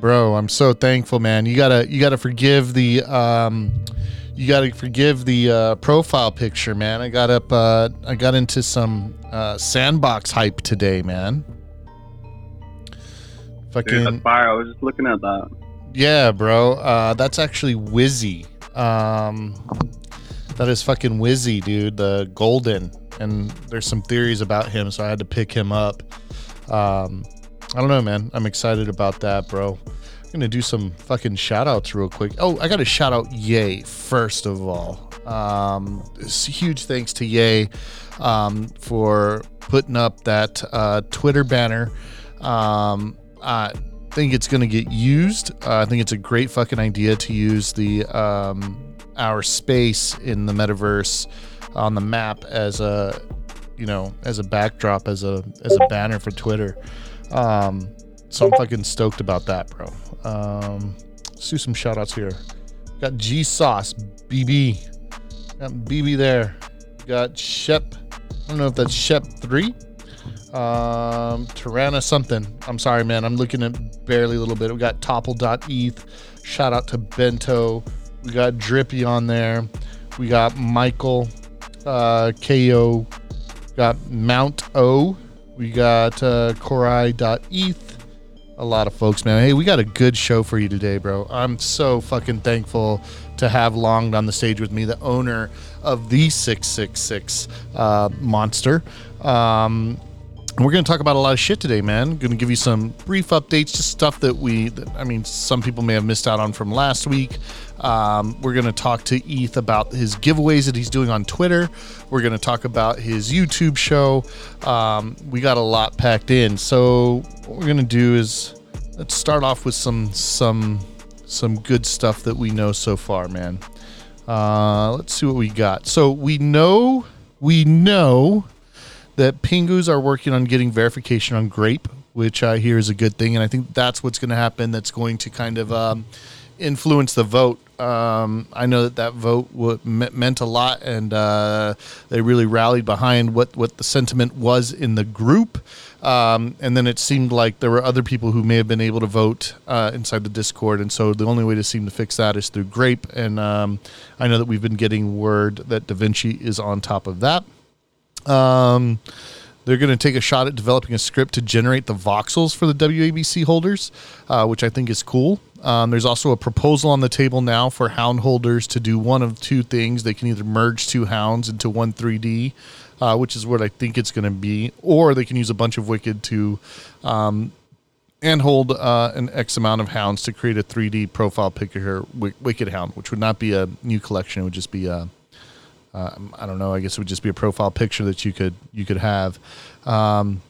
bro. I'm so thankful, man. You gotta you gotta forgive the um, you gotta forgive the uh, profile picture, man. I got up uh, I got into some uh, sandbox hype today, man. Fucking Dude, that's fire. I was just looking at that. yeah, bro. Uh, that's actually Wizzy. Um, that is fucking Wizzy, dude. The golden, and there's some theories about him, so I had to pick him up. Um, I don't know, man. I'm excited about that, bro. I'm gonna do some fucking shout outs real quick. Oh, I gotta shout out Yay first of all. Um, huge thanks to Yay um, for putting up that uh, Twitter banner. Um, I think it's gonna get used. Uh, I think it's a great fucking idea to use the um, our space in the metaverse on the map as a you know as a backdrop as a as a banner for Twitter. Um, so I'm fucking stoked about that, bro. Um, let's do some shout outs here. Got G Sauce, BB. Got BB there. Got Shep. I don't know if that's Shep 3. Um, Tirana something. I'm sorry, man. I'm looking at barely a little bit. We got Topple.eth. Shout out to Bento. We got Drippy on there. We got Michael, uh, KO. Got Mount O. We got uh, Korai.eth a lot of folks, man. Hey, we got a good show for you today, bro. I'm so fucking thankful to have Longed on the stage with me, the owner of the 666 uh, Monster. Um, and we're going to talk about a lot of shit today, man. Going to give you some brief updates, just stuff that we, that, I mean, some people may have missed out on from last week. Um, we're going to talk to ETH about his giveaways that he's doing on Twitter. We're going to talk about his YouTube show. Um, we got a lot packed in. So what we're going to do is let's start off with some some some good stuff that we know so far, man. Uh, let's see what we got. So we know we know that Pingus are working on getting verification on Grape, which I hear is a good thing, and I think that's what's going to happen. That's going to kind of um, influence the vote. Um, I know that that vote w- meant a lot, and uh, they really rallied behind what what the sentiment was in the group. Um, and then it seemed like there were other people who may have been able to vote uh, inside the Discord, and so the only way to seem to fix that is through Grape. And um, I know that we've been getting word that Da Vinci is on top of that. Um, they're going to take a shot at developing a script to generate the voxels for the WABC holders, uh, which I think is cool. Um, there's also a proposal on the table now for hound holders to do one of two things. They can either merge two hounds into one 3D, uh, which is what I think it's going to be, or they can use a bunch of Wicked to um, and hold uh, an X amount of hounds to create a 3D profile picture, Wick- Wicked Hound, which would not be a new collection. It would just be a uh, I don't know. I guess it would just be a profile picture that you could you could have. Um,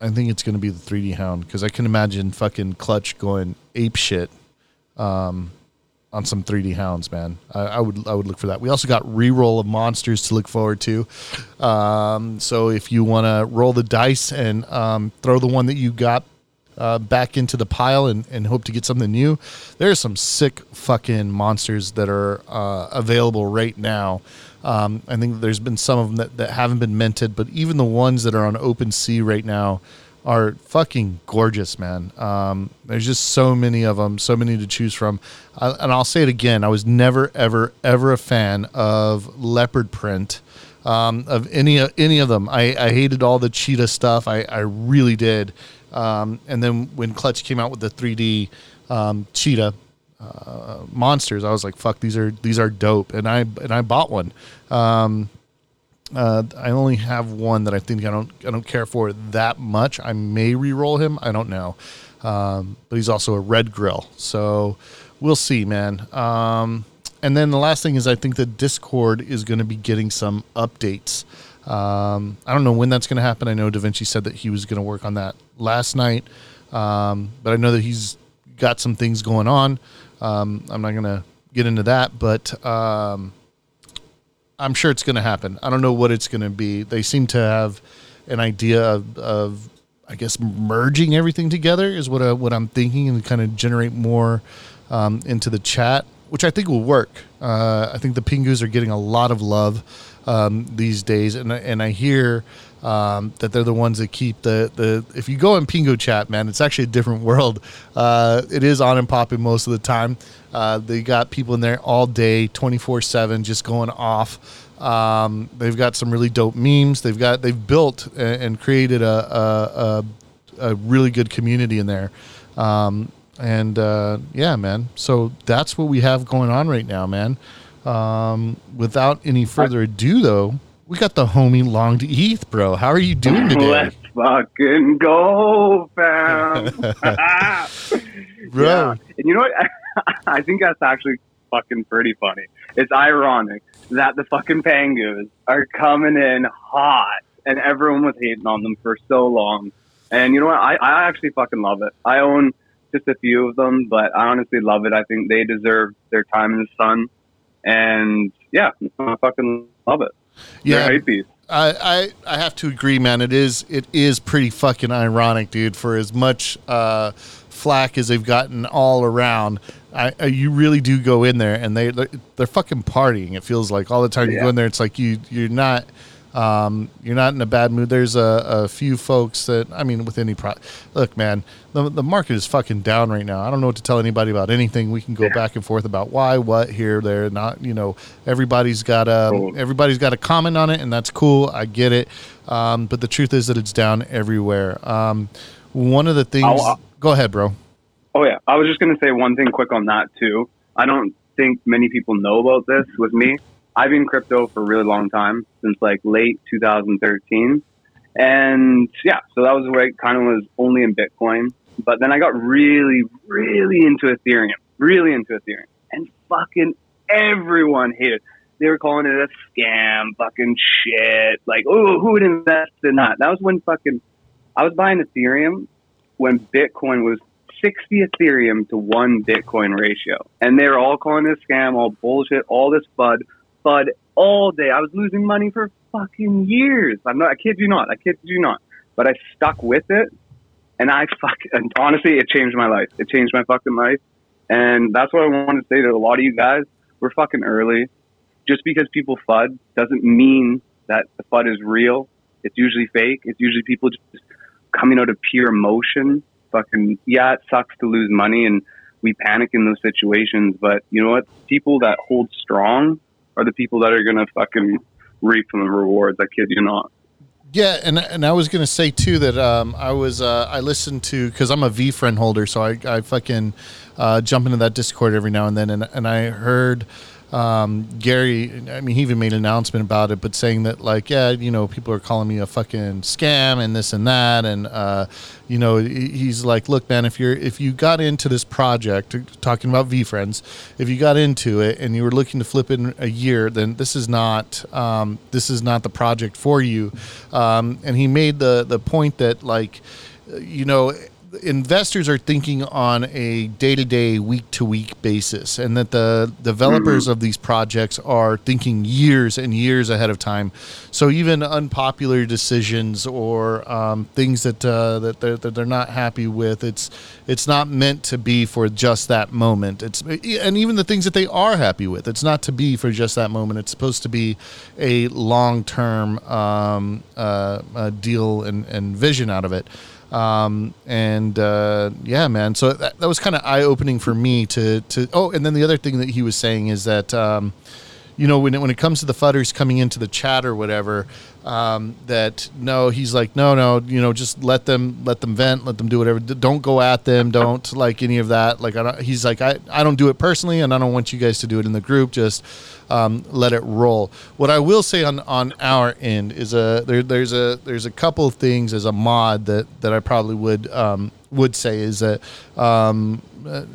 I think it's going to be the 3D Hound because I can imagine fucking Clutch going ape shit um, on some 3D Hounds, man. I, I would I would look for that. We also got reroll of monsters to look forward to. Um, so if you want to roll the dice and um, throw the one that you got uh, back into the pile and, and hope to get something new. There's some sick fucking monsters that are uh, available right now. Um, I think there's been some of them that, that haven't been minted, but even the ones that are on OpenSea right now are fucking gorgeous, man. Um, there's just so many of them, so many to choose from. Uh, and I'll say it again: I was never, ever, ever a fan of leopard print um, of any any of them. I, I hated all the cheetah stuff. I, I really did. Um, and then when Clutch came out with the 3D um, cheetah uh, monsters, I was like, "Fuck, these are these are dope." And I and I bought one. Um, uh, I only have one that I think I don't I don't care for that much. I may re-roll him. I don't know. Um, but he's also a red grill, so we'll see, man. Um, and then the last thing is I think the Discord is going to be getting some updates. Um, I don't know when that's going to happen. I know Da Vinci said that he was going to work on that last night, um, but I know that he's got some things going on. Um, I'm not going to get into that, but um, I'm sure it's going to happen. I don't know what it's going to be. They seem to have an idea of, of I guess, merging everything together is what I, what I'm thinking, and kind of generate more um, into the chat, which I think will work. Uh, I think the Pingus are getting a lot of love um, these days, and and I hear Um, that they're the ones that keep the the. If you go in Pingo chat, man, it's actually a different world. Uh, it is on and popping most of the time. Uh, they got people in there all day, twenty four seven, just going off. Um, they've got some really dope memes. They've got they've built and, and created a, a, a, a really good community in there. Um, and uh, yeah, man. So that's what we have going on right now, man. Um, without any further ado, though, we got the homie Longed ETH, bro. How are you doing today? Let's fucking go, fam. bro. Yeah. And you know what? I think that's actually fucking pretty funny. It's ironic that the fucking Pangus are coming in hot and everyone was hating on them for so long. And you know what? I, I actually fucking love it. I own just a few of them, but I honestly love it. I think they deserve their time in the sun. And yeah, I fucking love it. Yeah. I, I I have to agree, man. It is it is pretty fucking ironic, dude. For as much uh, flack as they've gotten all around, I, I you really do go in there and they they're, they're fucking partying. It feels like all the time you go in there, it's like you you're not um, you're not in a bad mood. There's a, a few folks that I mean, with any pro, look, man, the the market is fucking down right now. I don't know what to tell anybody about anything. We can go back and forth about why, what, here, there. Not you know, everybody's got a Cool. everybody's got a comment on it, and that's cool. I get it. Um, but the truth is that it's down everywhere. Um, one of the things. Go ahead, bro. Oh yeah, I was just gonna say one thing quick on that too. I don't think many people know about this. With me, I've been crypto for a really long time since like late 2013, and yeah, so that was where I kind of was only in Bitcoin. But then I got really, really into Ethereum, really into Ethereum, and fucking everyone hated. it. They were calling it a scam, fucking shit. Like, oh, who would invest in that? That was when fucking I was buying Ethereum when Bitcoin was 60 Ethereum to one Bitcoin ratio. And they were all calling it a scam, all bullshit, all this FUD, FUD all day. I was losing money for fucking years. I'm not, I kid you not, I kid you not. But I stuck with it and I fuck, and honestly, it changed my life. It changed my fucking life. And that's what I want to say to a lot of you guys. We're fucking early. Just because people FUD doesn't mean that the FUD is real. It's usually fake. It's usually people just coming out of pure emotion. Fucking yeah, it sucks to lose money and we panic in those situations. But you know what? People that hold strong are the people that are gonna fucking reap from the rewards. I kid you not. Yeah, and and I was gonna say too that um, I was uh, I listened to because I'm a VeeFriend holder, so I, I fucking uh, jump into that Discord every now and then, and and I heard um, Gary. I mean, he even made an announcement about it, but saying that like, yeah, you know, people are calling me a fucking scam and this and that, and uh, you know, he's like, look, man, if you're if you got into this project, talking about VeeFriends, if you got into it and you were looking to flip in a year, then this is not um, this is not the project for you. Um, and he made the the point that like, you know investors are thinking on a day-to-day week-to-week basis and that the developers of these projects are thinking years and years ahead of time. So even unpopular decisions or um, things that uh, that, they're, that they're not happy with it's it's not meant to be for just that moment. It's and even the things that they are happy with it's not to be for just that moment. It's supposed to be a long-term um, uh, uh, deal and, and vision out of it. Um, and uh, yeah, man. So that, that was kind of eye opening for me to to. Oh, and then the other thing that he was saying is that. Um, you know, when it, when it comes to the fudders coming into the chat or whatever, um, that no, he's like, no, no, you know, just let them let them vent, let them do whatever. Don't go at them. Don't like any of that. Like, I don't, he's like, I, I don't do it personally, and I don't want you guys to do it in the group. Just um, let it roll. What I will say on on our end is a there, there's a there's a couple of things as a mod that that I probably would um, would say is that. Um, uh,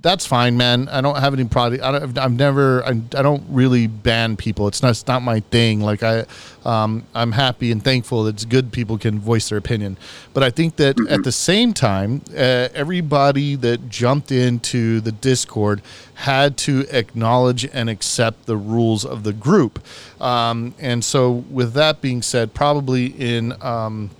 that's fine, man. I don't have any problem. I don't, I've never. I, I don't really ban people. It's not. It's not my thing. Like I, um, I'm happy and thankful that it's good people can voice their opinion. But I think that at the same time, uh, everybody that jumped into the Discord had to acknowledge and accept the rules of the group. Um, and so, with that being said, probably in. Um,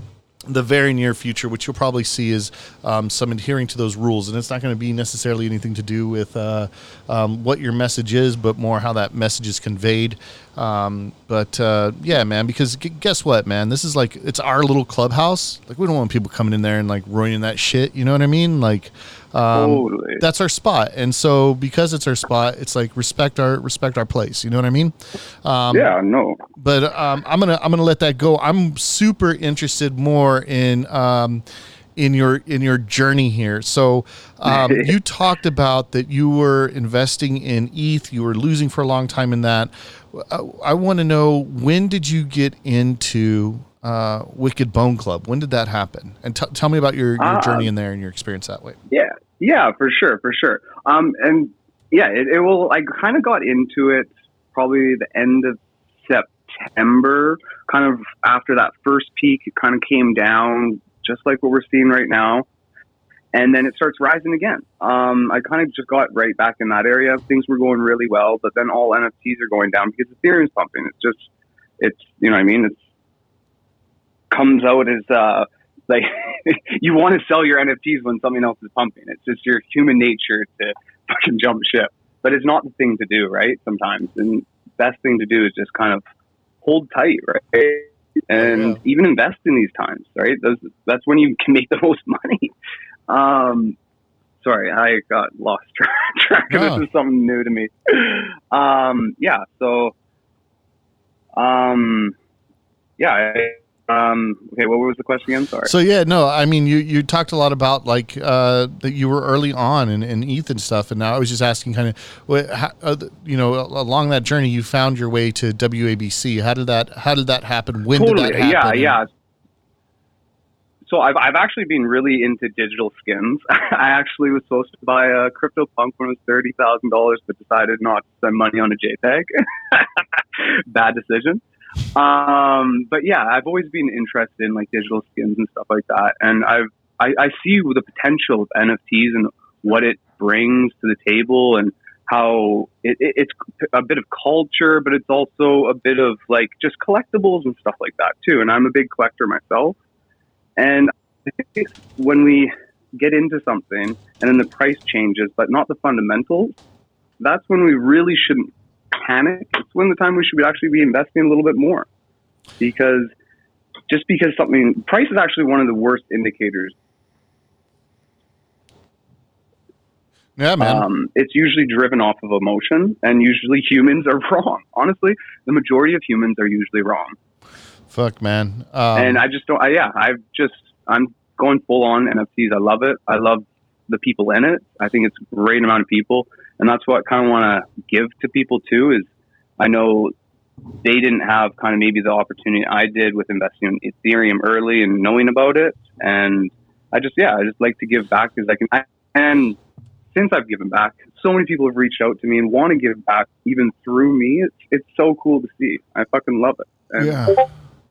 the very near future, which you'll probably see is um, some adhering to those rules, and it's not going to be necessarily anything to do with uh, um, what your message is, but more how that message is conveyed. Um, but uh, yeah, man, because g- guess what, man, this is like it's our little clubhouse. Like we don't want people coming in there and like ruining that shit. You know what I mean? Like um, Totally. that's our spot, and so because it's our spot, it's like respect our respect our place. You know what I mean? Um, yeah, no. but um, I'm gonna I'm gonna let that go. I'm super interested more in um, in your in your journey here. So um, you talked about that you were investing in ETH. You were losing for a long time in that. I, I want to know when did you get into uh, Wicked Bone Club? When did that happen? And t- tell me about your, your Ah. journey in there and your experience that way. Yeah, yeah, for sure, for sure. Um, and yeah, it, it will. I kind of got into it probably the end of September, kind of after that first peak. It kind of came down, just like what we're seeing right now, and then it starts rising again. Um, I kind of just got right back in that area. Things were going really well, but then all NFTs are going down because Ethereum's pumping. It's just, it's you know, what I mean, it's comes out as uh, like you want to sell your NFTs when something else is pumping. It's just your human nature to fucking jump ship. But it's not the thing to do, right? Sometimes. And best thing to do is just kind of hold tight, right? And Yeah. even invest in these times, right? Those, that's when you can make the most money. Um, sorry, I got lost track, this. is something new to me. Um, yeah, so, um, yeah, I, um, okay, what was the question again? Sorry. So yeah, no, I mean you you talked a lot about like uh, that you were early on in, in ETH and stuff, and now I was just asking kind of what how, uh, you know along that journey you found your way to WABC. How did that how did that happen? When did that happen? Yeah, yeah. So I've, I've actually been really into digital skins. I actually was supposed to buy a CryptoPunk when it was thirty thousand dollars, but decided not to spend money on a JPEG. Bad decision. Um, but yeah, I've always been interested in like digital skins and stuff like that, and I've I, I see the potential of NFTs and what it brings to the table and how it, it, it's a bit of culture, but it's also a bit of like just collectibles and stuff like that too. And I'm a big collector myself. And when we get into something and then the price changes, but not the fundamentals, that's when we really shouldn't panic. It's when the time we should actually be investing a little bit more. Because just because something, price is actually one of the worst indicators yeah, man. Um, it's usually driven off of emotion, and usually humans are wrong. Honestly, the majority of humans are usually wrong. Fuck, man. Um, and I just don't. I, yeah, I've just I'm going full on NFTs. I love it. I love the people in it. I think it's a great amount of people, and that's what I kind of want to give to people too. Is I know they didn't have kind of maybe the opportunity I did with investing in Ethereum early and knowing about it, and I just yeah, I just like to give back because I can. I, and since I've given back, so many people have reached out to me and want to give back even through me. It's it's so cool to see. I fucking love it. And yeah.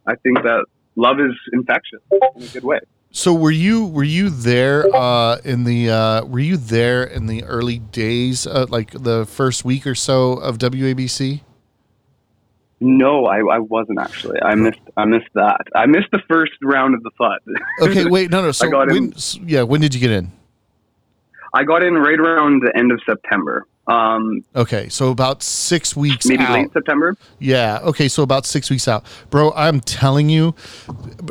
I think that love is infectious in a good way. So were you were you there uh, in the uh, were you there in the early days, uh, like the first week or so of WABC? No, I, I wasn't actually. I missed I missed that. I missed the first round of the FUD. Okay, wait, no, no. So got when, in- yeah, when did you get in? I got in right around the end of September. Um, Okay, so about six weeks maybe out. late September. Yeah. Okay. So about six weeks out, bro. I'm telling you,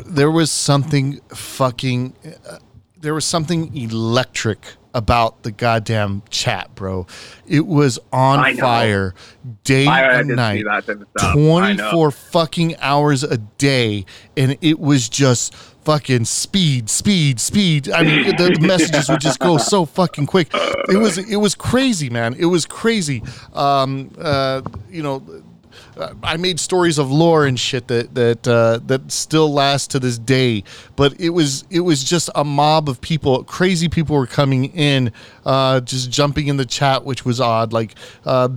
there was something fucking, uh, there was something electric about the goddamn chat, bro. It was on fire, day I, I and did night. see that type of stuff. I know. 24 fucking hours a day and it was just fucking speed speed speed i mean the, the messages would just go so fucking quick it was it was crazy man it was crazy um uh you know I made stories of lore and shit that that uh, that still last to this day. But it was it was just a mob of people, crazy people were coming in, uh, just jumping in the chat, which was odd. Like uh,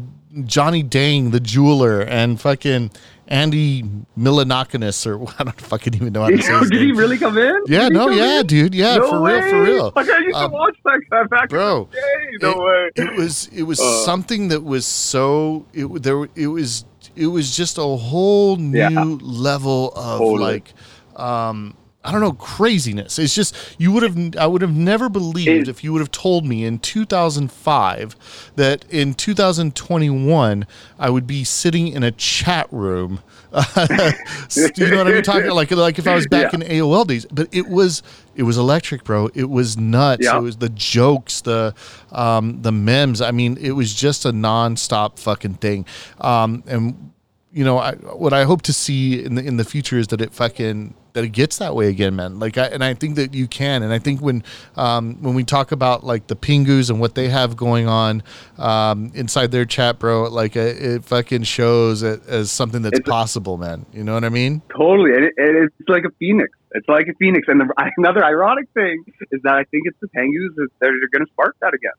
Johnny Dang, the jeweler, and fucking Andy Milonakis, or I don't fucking even know how to say did he really come in? Yeah, Did no, yeah, in? dude, yeah, no for way. real, for real. Like I used to Um, watch that guy back bro, in the day. No it, way. It was it was Uh. something that was so it there it was it was just a whole new Yeah. level of Totally. like um I don't know craziness. It's just you would have I would have never believed if you would have told me in 2005 that in 2021 I would be sitting in a chat room. you know what I'm talking like like if I was back yeah. in AOL days, but it was it was electric, bro. It was nuts. It was the jokes, the um, the memes. I mean, it was just a nonstop fucking thing. Um, and you know, I, what I hope to see in the in the future is that it fucking that it gets that way again, man. Like, I, and I think that you can. And I think when um, when we talk about like the Pingus and what they have going on um, inside their chat, bro, like it, it fucking shows it as something that's it's possible, man. You know what I mean? Totally. And it, it's like a phoenix. It's like a phoenix. And the, another ironic thing is that I think it's the Pingus that they're going to spark that again.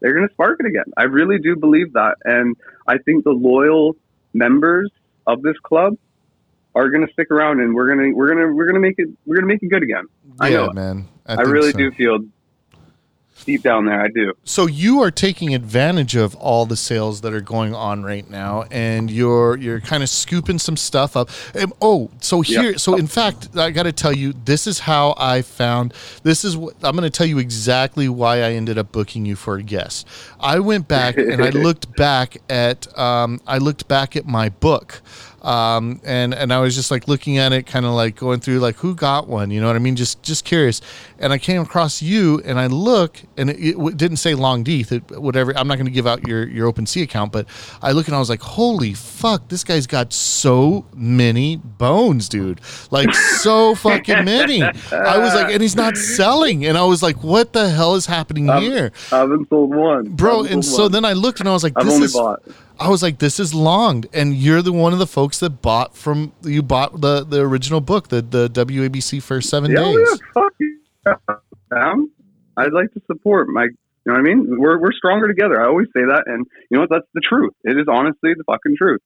They're going to spark it again. I really do believe that. And I think the loyal members of this club are going to stick around, and we're gonna we're gonna we're gonna make it we're gonna make it good again. I know, man. I, I really so. do feel deep down there. I do. So you are taking advantage of all the sales that are going on right now, and you're you're kind of scooping some stuff up. And, oh, so here, yep. so in fact, I got to tell you, this is how I found. This is what I'm going to tell you exactly why I ended up booking you for a guest. I went back and I looked back at um, I looked back at my book. Um, and and I was just like looking at it, kind of like going through like who got one, you know what I mean? Just just curious. And I came across you, and I look, and it, it didn't say Longed ETH, it, whatever. I'm not going to give out your your OpenSea account, but I look and I was like, holy fuck, this guy's got so many bones, dude, like so fucking many. I was like, and he's not selling, and I was like, what the hell is happening here? I haven't sold one, bro. And so one. then I looked and I was like, this I've only is. Bought I was like, this is long, and you're the one of the folks that bought from you bought the the original book, the the WABC first seven yeah, oh, days. Yeah, fuck yeah. I'd like to support my. You know what I mean? We're we're stronger together. I always say that, and you know what? That's the truth. It is honestly the fucking truth.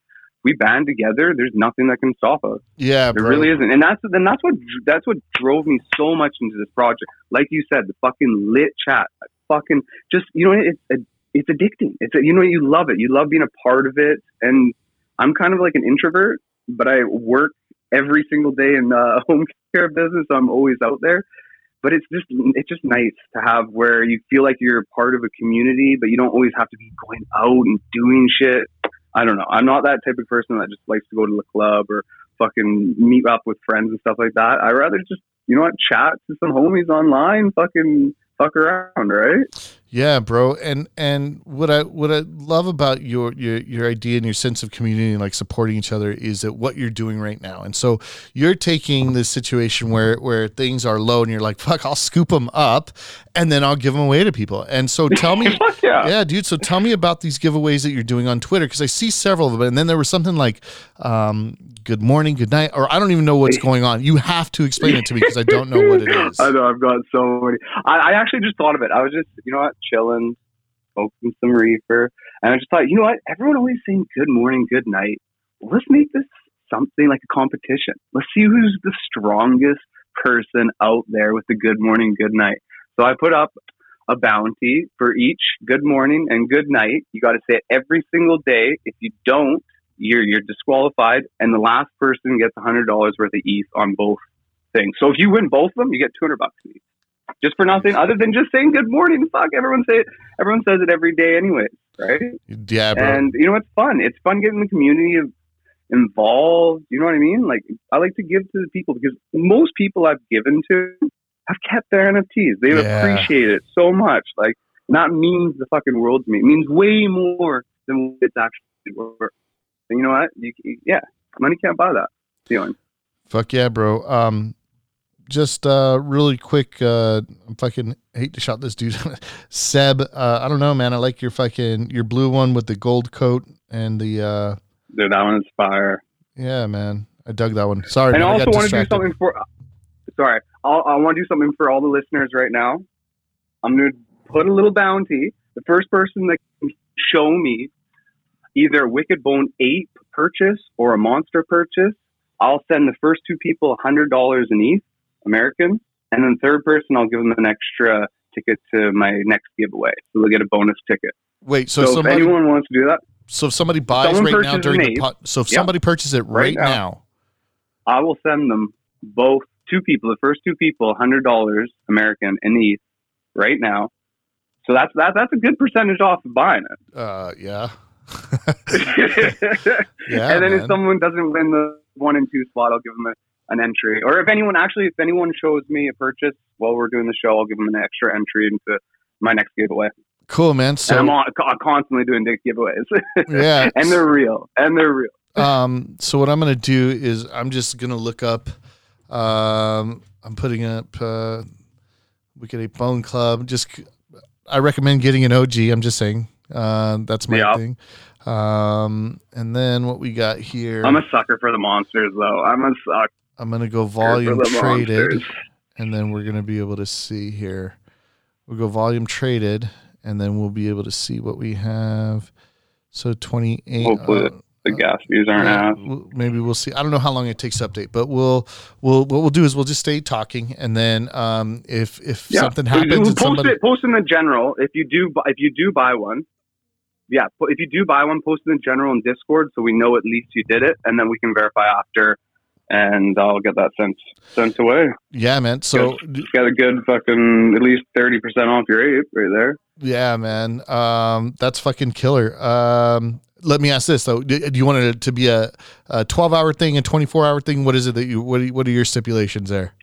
We band together. There's nothing that can stop us. Yeah, there really isn't. And that's then that's what that's what drove me so much into this project. Like you said, the fucking lit chat. Fucking just you know, it's a it's addicting. It's you know you love it. You love being a part of it. And I'm kind of like an introvert, but I work every single day in the home care business. So I'm always out there. But it's just it's just nice to have where you feel like you're part of a community, but you don't always have to be going out and doing shit. I don't know. I'm not that type of person that just likes to go to the club or fucking meet up with friends and stuff like that. I rather just you know what chat to some homies online, fucking fuck around, right? Yeah, bro. And and what I what I love about your your your idea and your sense of community and like supporting each other is that what you're doing right now. And so you're taking this situation where where things are low and you're like, fuck, I'll scoop them up and then I'll give them away to people. And so tell me, yeah. yeah, dude. So tell me about these giveaways that you're doing on Twitter because I see several of them. And then there was something like, um, good morning, good night, or I don't even know what's going on. You have to explain it to me because I don't know what it is. I know I've got so many. I, I actually just thought of it. I was just, you know what, chilling, smoking some reefer, and I just thought, you know what, everyone always saying good morning, good night. Let's make this something like a competition. Let's see who's the strongest person out there with the good morning, good night. So I put up a bounty for each good morning and good night. You got to say it every single day. If you don't, you're you're disqualified, and the last person gets a hundred dollars worth of ETH on both things. So if you win both of them, you get two hundred bucks each just for nothing other than just saying good morning. Fuck, everyone say it. Everyone says it every day, anyway, right? Yeah, bro. And you know, it's fun. It's fun getting the community involved. You know what I mean? Like I like to give to the people because most people I've given to have kept their NFTs. They yeah. appreciate it so much. Like that means the fucking world to me. It means way more than it's actually worth. And you know what? You, yeah, money can't buy that feeling. Fuck yeah, bro. Um, just uh, really quick, uh, I fucking hate to shout this dude, Seb. Uh, I don't know, man. I like your fucking your blue one with the gold coat and the. Uh, Dude, that one is fire. Yeah, man. I dug that one. Sorry, and man, I also want to do something for. Sorry, I'll, I want to do something for all the listeners right now. I'm going to put a little bounty. The first person that can show me either a Wicked Bone Ape purchase or a monster purchase, I'll send the first two people $100 in ETH American. And then third person, I'll give them an extra ticket to my next giveaway. So they'll get a bonus ticket. Wait, so, so somebody, if anyone wants to do that, so if somebody buys right now during the pot, so if yep. somebody purchases it right, right now, now, I will send them both two people, the first two people, hundred dollars American in ETH right now. So that's that that's a good percentage off of buying it. Uh, yeah. yeah. And then man. if someone doesn't win the one and two spot, I'll give them a, an entry. Or if anyone actually, if anyone shows me a purchase while we're doing the show, I'll give them an extra entry into my next giveaway. Cool, man. and So I'm, on, constantly doing dick giveaways. yeah, and they're real. And they're real. um, so what I'm gonna do is I'm just gonna look up. Um, I'm putting up uh, Wicked Ape Bone Club. Just I recommend getting an OG. I'm just saying. Uh, that's my Yeah. thing. Um, and then what we got here. I'm a sucker for the monsters, though. I'm a sucker I'm gonna go volume traded, monsters. and then we're gonna be able to see here. We'll go volume traded, and then we'll be able to see what we have. So 28. Hopefully uh, The gas fees aren't yeah, maybe we'll see. I don't know how long it takes to update, but we'll we'll what we'll do is we'll just stay talking, and then um, if if something happens, post somebody, it. Post in the general. If you do, if you do buy one, yeah. If you do buy one, post in the general in Discord so we know at least you did it, and then we can verify after, and I'll get that sent sent away. yeah, man. So Just get a good fucking at least thirty percent off your ape right there. yeah, man, um, that's fucking killer. Um, let me ask this though: Do, do you want it to be a, a twelve hour thing, a twenty four hour thing? What is it that you what are, what are your stipulations there?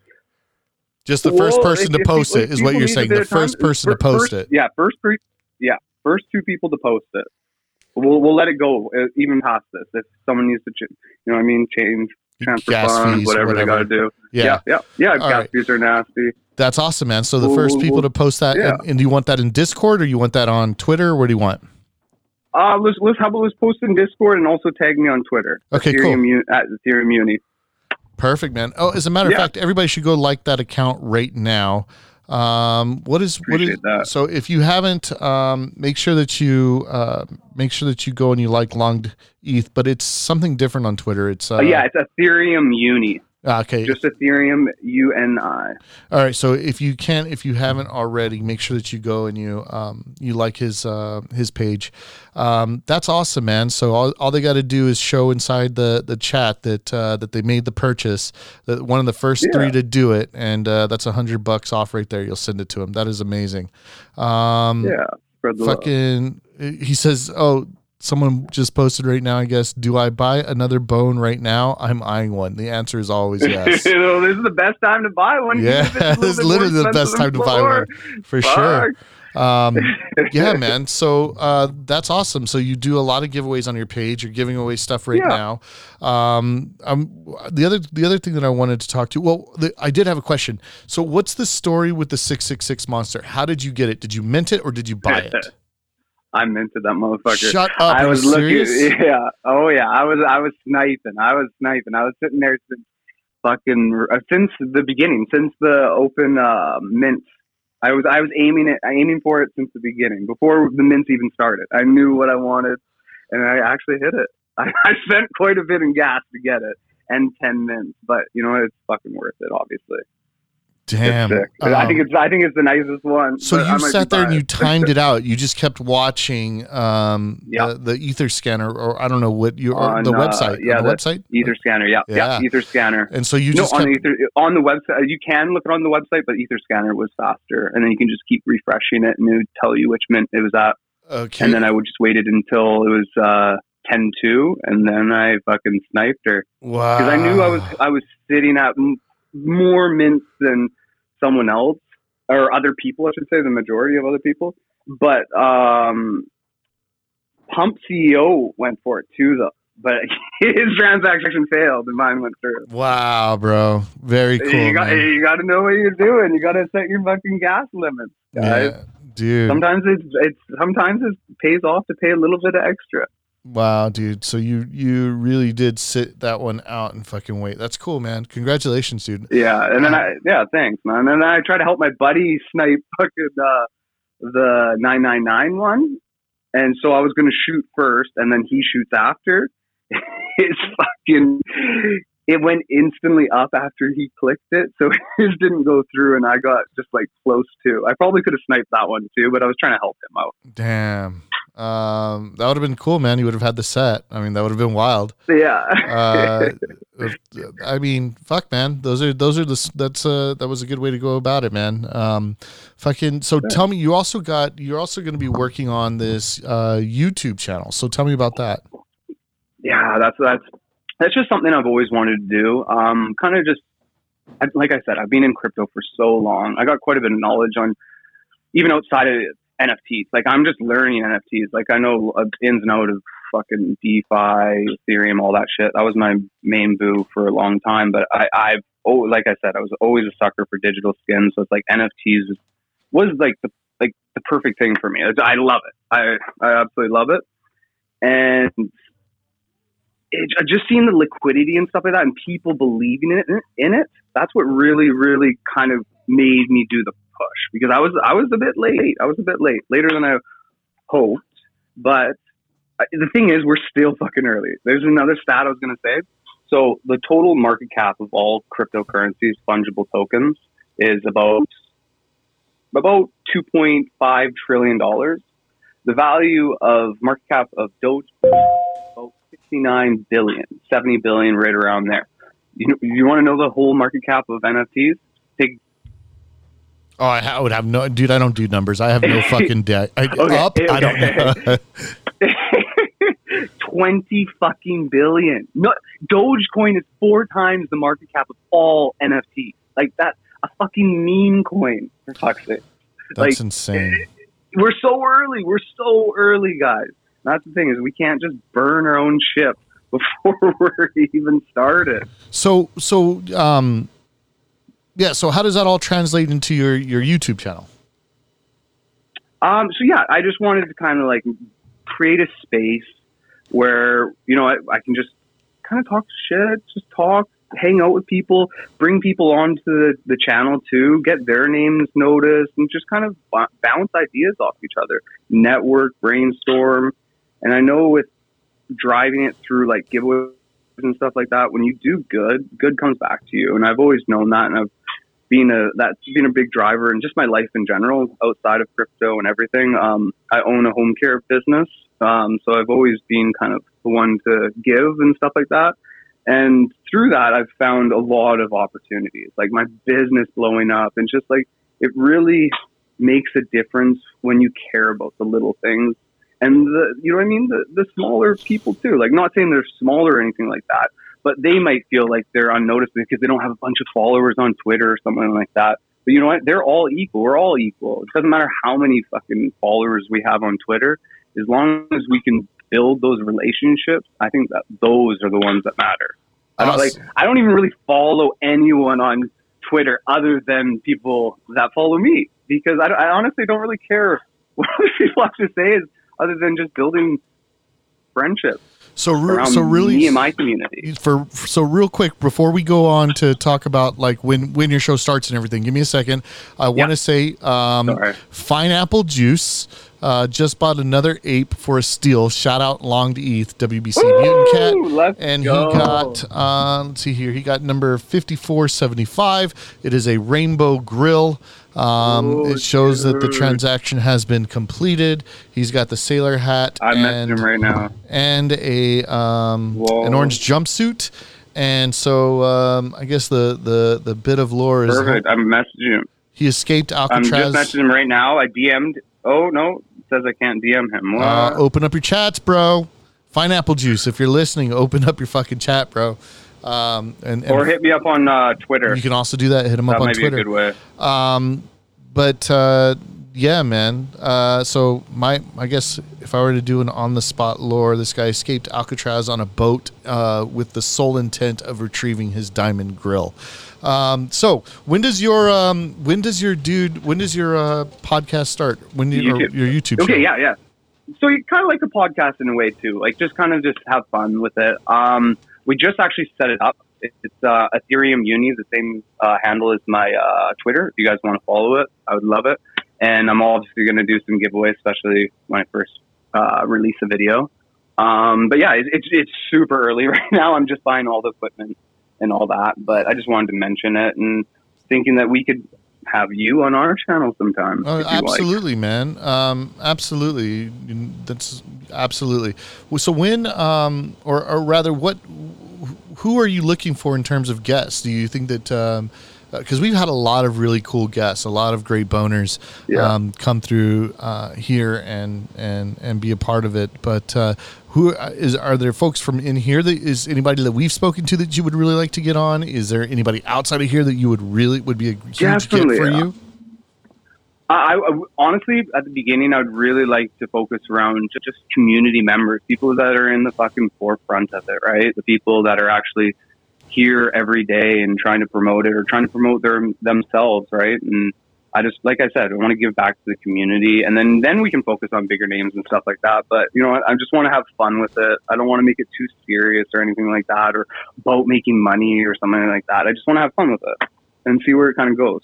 Just the first person to post people- it is what you're saying. The first person to post first- it. Yeah, first three. Yeah, first two people to post it. We'll we'll let it go uh, even past this. If someone needs to, ch- you know, what I mean, change transfer Gas funds, fees, whatever, they got to do. Yeah, Yeah, yeah, yeah. Gas right. fees are nasty. that's awesome, man. So the We'll- first people to post that, yeah. and, and do you want that in Discord or you want that on Twitter? Where do you want? Uh, let's let's how about let's post in Discord and also tag me on Twitter. Okay, cool. Ethereum Uni- at Ethereum Uni. Perfect, man. Oh, as a matter of Yeah. fact, everybody should go like that account right now. Um, what is what is that. so? If you haven't, um, make sure that you uh, make sure that you go and you like Longed ETH, but it's something different on Twitter. It's uh, oh yeah, it's Ethereum Uni. Ah, okay. Just Ethereum U N I. All right. So if you can, if you haven't already, make sure that you go and you um, you like his uh, his page. Um, that's awesome, man. So all, all they got to do is show inside the the chat that uh, that they made the purchase. That one of the first Yeah. three to do it, and uh, that's a hundred bucks off right there. You'll send it to him. That is amazing. Um, Yeah, the love. Fucking. He says, "Oh." Someone just posted right now, I guess. Do I buy another bone right now? I'm eyeing one. The answer is always yes. you know, this is the best time to buy one. Yeah, this is literally the best time to buy one for sure. Um, yeah, man. So uh, that's awesome. So you do a lot of giveaways on your page. You're giving away stuff right Yeah. now. Um, um, the other the other thing that I wanted to talk to. Well, the, I did have a question. So what's the story with the six six six monster? How did you get it? Did you mint it or did you buy it? I minted that motherfucker. Shut up! I was looking. serious? Yeah. Oh yeah. I was. I was sniping. I was sniping. I was sitting there since fucking uh, since the beginning, since the open uh, mint. I was. I was aiming it. Aiming for it since the beginning, before the mints even started. I knew what I wanted, and I actually hit it. I, I spent quite a bit in gas to get it, and ten mints. But you know, it's fucking worth it. Obviously. Damn. Sick. I Um, think it's. I think it's the nicest one. So you sat there and you timed it out. You just kept watching um, Yeah. the, the ether scanner, or I don't know what you On, the uh, website. yeah, on the website. Ether scanner. Yeah, Yeah. yeah. Ether scanner. And so you no, just on kept, the Ether, on the website, you can look it on the website, but Ether Scanner was faster, and then you can just keep refreshing it, and it would tell you which mint it was at. okay. And then I would just waited until it was uh, 10-2, and then I fucking sniped her wow. because I knew I was I was sitting at more mints than someone else or other people, I should say, the majority of other people. But um, Pump CEO went for it too, though. But his transaction failed, and mine went through. Wow, bro. Very cool. you got you got to know what you're doing. You got to set your fucking gas limits, guys. Yeah, dude. Sometimes it's it's sometimes it pays off to pay a little bit of extra. Wow, dude. So you you really did sit that one out and fucking wait. That's cool, man. Congratulations, dude. Yeah, and then I yeah, thanks, man. And then I try to help my buddy snipe fucking uh, the nine nine nine one, and so I was gonna shoot first, and then he shoots after. His fucking it went instantly up after he clicked it, so his didn't go through, and I got just like close to. I probably could have sniped that one too, but I was trying to help him out. Damn. Um, that would have been cool, man. You would have had the set. I mean, that would have been wild. Yeah. Uh, I mean, fuck, man. Those are those are the that's uh that was a good way to go about it, man. Um, fucking. So tell me, you also got you're also going to be working on this uh YouTube channel. So tell me about that. yeah, that's that's that's just something I've always wanted to do. Um, kind of just like I said, I've been in crypto for so long. I got quite a bit of knowledge on even outside of NFTs. Like I'm just learning NFTs. Like I know uh, ins and out of fucking DeFi, Ethereum, all that shit. That was my main boo for a long time. But I, I've oh, like I said, I was always a sucker for digital skins. So it's like NFTs was like the like the perfect thing for me. I love it. I I absolutely love it. And it, just seeing the liquidity and stuff like that, and people believing in it, in it, that's what really, really kind of made me do the push because I was, I was a bit late. I was a bit late, later than I hoped. But the thing is, we're still fucking early. There's another stat I was to say. So the total market cap of all cryptocurrencies, fungible tokens, is about about 2.5 trillion dollars. The value of market cap of Doge about 69 billion, 70 billion, right around there. You, you want to know the whole market cap of NFTs? Take Oh, I, I would have no, dude. I don't do numbers. I have no fucking debt. I, Okay, up, I don't know. 20 fucking billion. No, Dogecoin is four times the market cap of all NFTs. Like that's a fucking meme coin. For fuck's sake. That's Like, insane. We're so early. We're so early, guys. That's the thing is we can't just burn our own ship before we're even started. So, so, um, yeah. So, how does that all translate into your your YouTube channel? Um, so yeah, I just wanted to kind of like create a space where you know I, I can just kind of talk shit, just talk, hang out with people, bring people onto the, the channel too, get their names noticed, and just kind of b- bounce ideas off each other, network, brainstorm. And I know with driving it through like giveaways and stuff like that, when you do good, good comes back to you. And I've always known that, and I've been a that's been a big driver in just my life in general, outside of crypto and everything. Um, I own a home care business, um, so I've always been kind of the one to give and stuff like that. And through that, I've found a lot of opportunities, like my business blowing up, and just like it really makes a difference when you care about the little things and the you know what I mean the the smaller people too. Like not saying they're smaller or anything like that, but they might feel like they're unnoticed because they don't have a bunch of followers on Twitter or something like that. But you know what? They're all equal. We're all equal. It doesn't matter how many fucking followers we have on Twitter, as long as we can build those relationships. I think that those are the ones that matter. I don't like. I don't even really follow anyone on Twitter other than people that follow me because I, I honestly don't really care what other people have to say, is other than just building friendship So, re- so really, me and my community. for so real quick before we go on to talk about like when when your show starts and everything give me a second i want to say um Sorry. pineapple juice uh, just bought another ape for a steal. Shout out Longed ETH, WBC Mutant Cat. And go. he got, uh, let's see here, he got number 5475. It is a rainbow grill. Um, Oh, it shows that the transaction has been completed. He's got the sailor hat. I'm and, him right now. and a um, an orange jumpsuit. And so um, I guess the, the, the bit of lore is Perfect. I'm messaging him. he escaped Alcatraz. I'm just messaging him right now. I DM'd. Oh no, says I can't DM him. Uh, open up your chats, bro. Pineapple juice. If you're listening, open up your fucking chat, bro. Um, and, and or hit me up on uh, Twitter. you can also do that. Hit him that up on might be a Twitter. good way. Um, but uh, yeah, man. Uh, so my, I guess if I were to do an on the spot lore, this guy escaped Alcatraz on a boat uh, with the sole intent of retrieving his diamond grill. Um, so when does your um, when does your dude when does your uh, podcast start? When do you, YouTube. your YouTube? Okay, channel? yeah, yeah. So you kind of like a podcast in a way too, like just kind of just have fun with it. Um, we just actually set it up. It's uh, Ethereum Uni, the same uh, handle as my uh, Twitter. If you guys want to follow it, I would love it. And I'm obviously going to do some giveaways, especially when I first uh, release a video. Um, but yeah, it, it's it's super early right now. I'm just buying all the equipment and all that, but I just wanted to mention it and thinking that we could have you on our channel sometime. Oh, if you like. absolutely, man. Um, absolutely. That's absolutely. So when, um, or, or rather, what, who are you looking for in terms of guests? Do you think that, um, because we've had a lot of really cool guests, a lot of great boners Yeah. um, come through uh, here and and and be a part of it. But uh, who is? Are there folks from in here that is anybody that we've spoken to that you would really like to get on? Is there anybody outside of here that you would really would be a huge Definitely, get for yeah. you? I, I honestly, at the beginning, I would really like to focus around just community members, people that are in the fucking forefront of it, right? The people that are actually here every day and trying to promote it or trying to promote their themselves, right? And I just, like I said, I want to give back to the community, and then then we can focus on bigger names and stuff like that. But you know, what? I just want to have fun with it. I don't want to make it too serious or anything like that, or about making money or something like that. I just want to have fun with it and see where it kind of goes.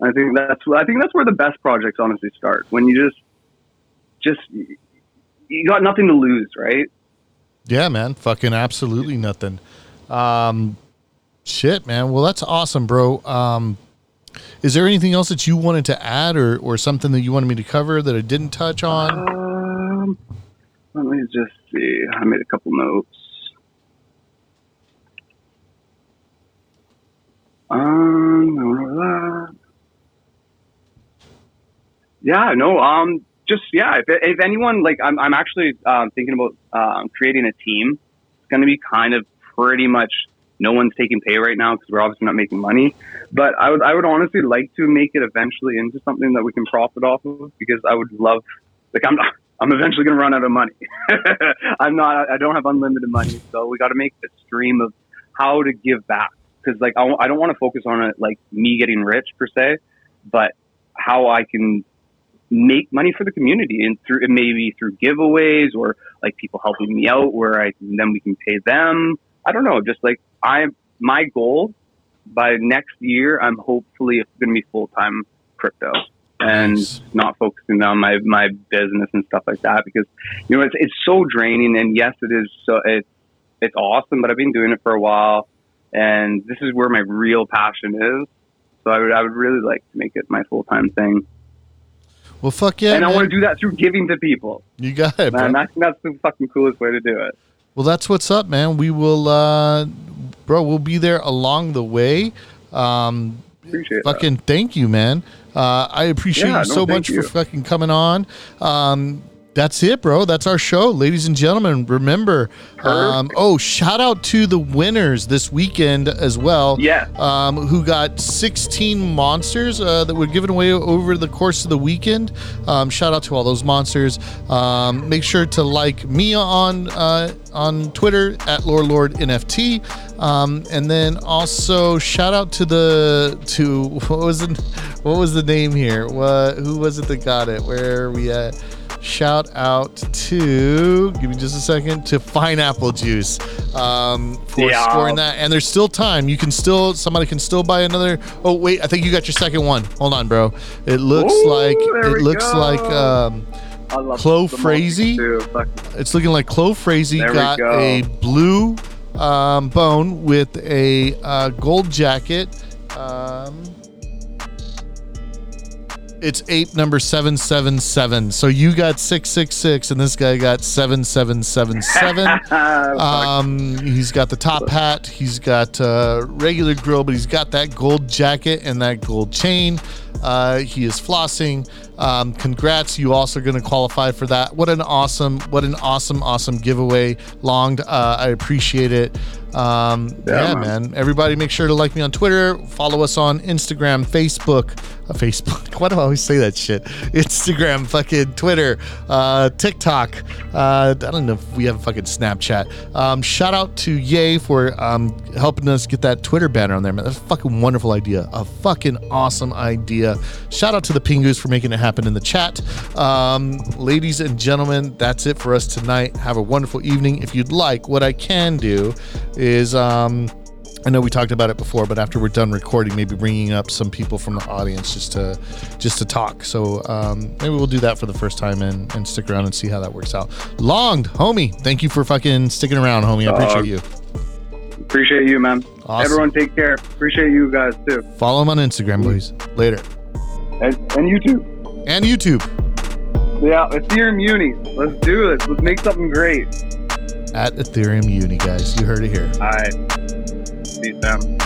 I think that's I think that's where the best projects honestly start. When you just just you got nothing to lose, right? Yeah, man. Fucking absolutely nothing. Um, shit, man. Well, that's awesome, bro. Um, is there anything else that you wanted to add or, or something that you wanted me to cover that I didn't touch on? Um, let me just see. I made a couple notes. Um. Yeah, no. Um, just yeah. If, if anyone like, I'm I'm actually um, thinking about um, creating a team. It's going to be kind of pretty much no one's taking pay right now because we're obviously not making money. But I would I would honestly like to make it eventually into something that we can profit off of because I would love like I'm I'm eventually going to run out of money. I'm not I don't have unlimited money, so we got to make a stream of how to give back because like I, w- I don't want to focus on it like me getting rich per se, but how I can make money for the community and through maybe through giveaways or like people helping me out where I then we can pay them. I don't know, just like I my goal by next year I'm hopefully going to be full time crypto and Nice. not focusing on my my business and stuff like that because you know it's it's so draining and yes it is so it's it's awesome but I've been doing it for a while and this is where my real passion is so I would I would really like to make it my full time thing Well, fuck yeah, and I want to do that through giving to people. You got it, bro. Man, I think that's the fucking coolest way to do it. Well, that's what's up, man. We will, uh, bro. We'll be there along the way. Um, Appreciate fucking thank you, man. Uh, I appreciate Yeah, you no, so much you. for fucking coming on. Um, that's it, bro. That's our show, ladies and gentlemen. Remember, um, oh, shout out to the winners this weekend as well. Yes. Um, who got 16 monsters uh, that were given away over the course of the weekend. Um, shout out to all those monsters. Um, make sure to like me on uh, on Twitter at Lore Lord NFT, um, and then also shout out to the to what was the what was the name here? What who was it that got it? Where are we at? Shout out to give me just a second to Pineapple Juice um, for Yeah. scoring that. And there's still time. You can still somebody can still buy another. Oh wait, I think you got your second one. Hold on, bro. It looks Ooh, like it looks go. like um, Chloe Frazee? multi- too. Fuck. it's looking like Chloe Frazee got go. a blue um, bone with a uh, gold jacket. Um, it's ape number 777. So you got 666 and this guy got 7777. um, he's got the top hat. He's got uh, regular grill, but he's got that gold jacket and that gold chain. Uh, he is flossing. Um, congrats! You also going to qualify for that. What an awesome, what an awesome, awesome giveaway. Longed. Uh, I appreciate it. Um, yeah, Yeah, man. man. Everybody, make sure to like me on Twitter. Follow us on Instagram, Facebook, uh, Facebook. Why do I always say that shit? Instagram, fucking Twitter, uh, TikTok. Uh, I don't know if we have a fucking Snapchat. Um, shout out to Yay for um, helping us get that Twitter banner on there, man. That's a fucking wonderful idea. A fucking awesome idea. Shout out to the Pingus for making it happen in the chat. Um, ladies and gentlemen, that's it for us tonight. Have a wonderful evening. If you'd like, what I can do is. Um, I know we talked about it before, but after we're done recording, maybe bringing up some people from the audience just to just to talk. So um, maybe we'll do that for the first time and, and stick around and see how that works out. Longed, homie, thank you for fucking sticking around, homie. I appreciate you. Appreciate you, man. Awesome. Everyone, take care. Appreciate you guys too, Follow him on Instagram, boys. Later. And, and you too. And YouTube Yeah, Ethereum Uni. Let's do this. Let's make something great. at Ethereum Uni, guys. You heard it here. All right. Peace, Sam.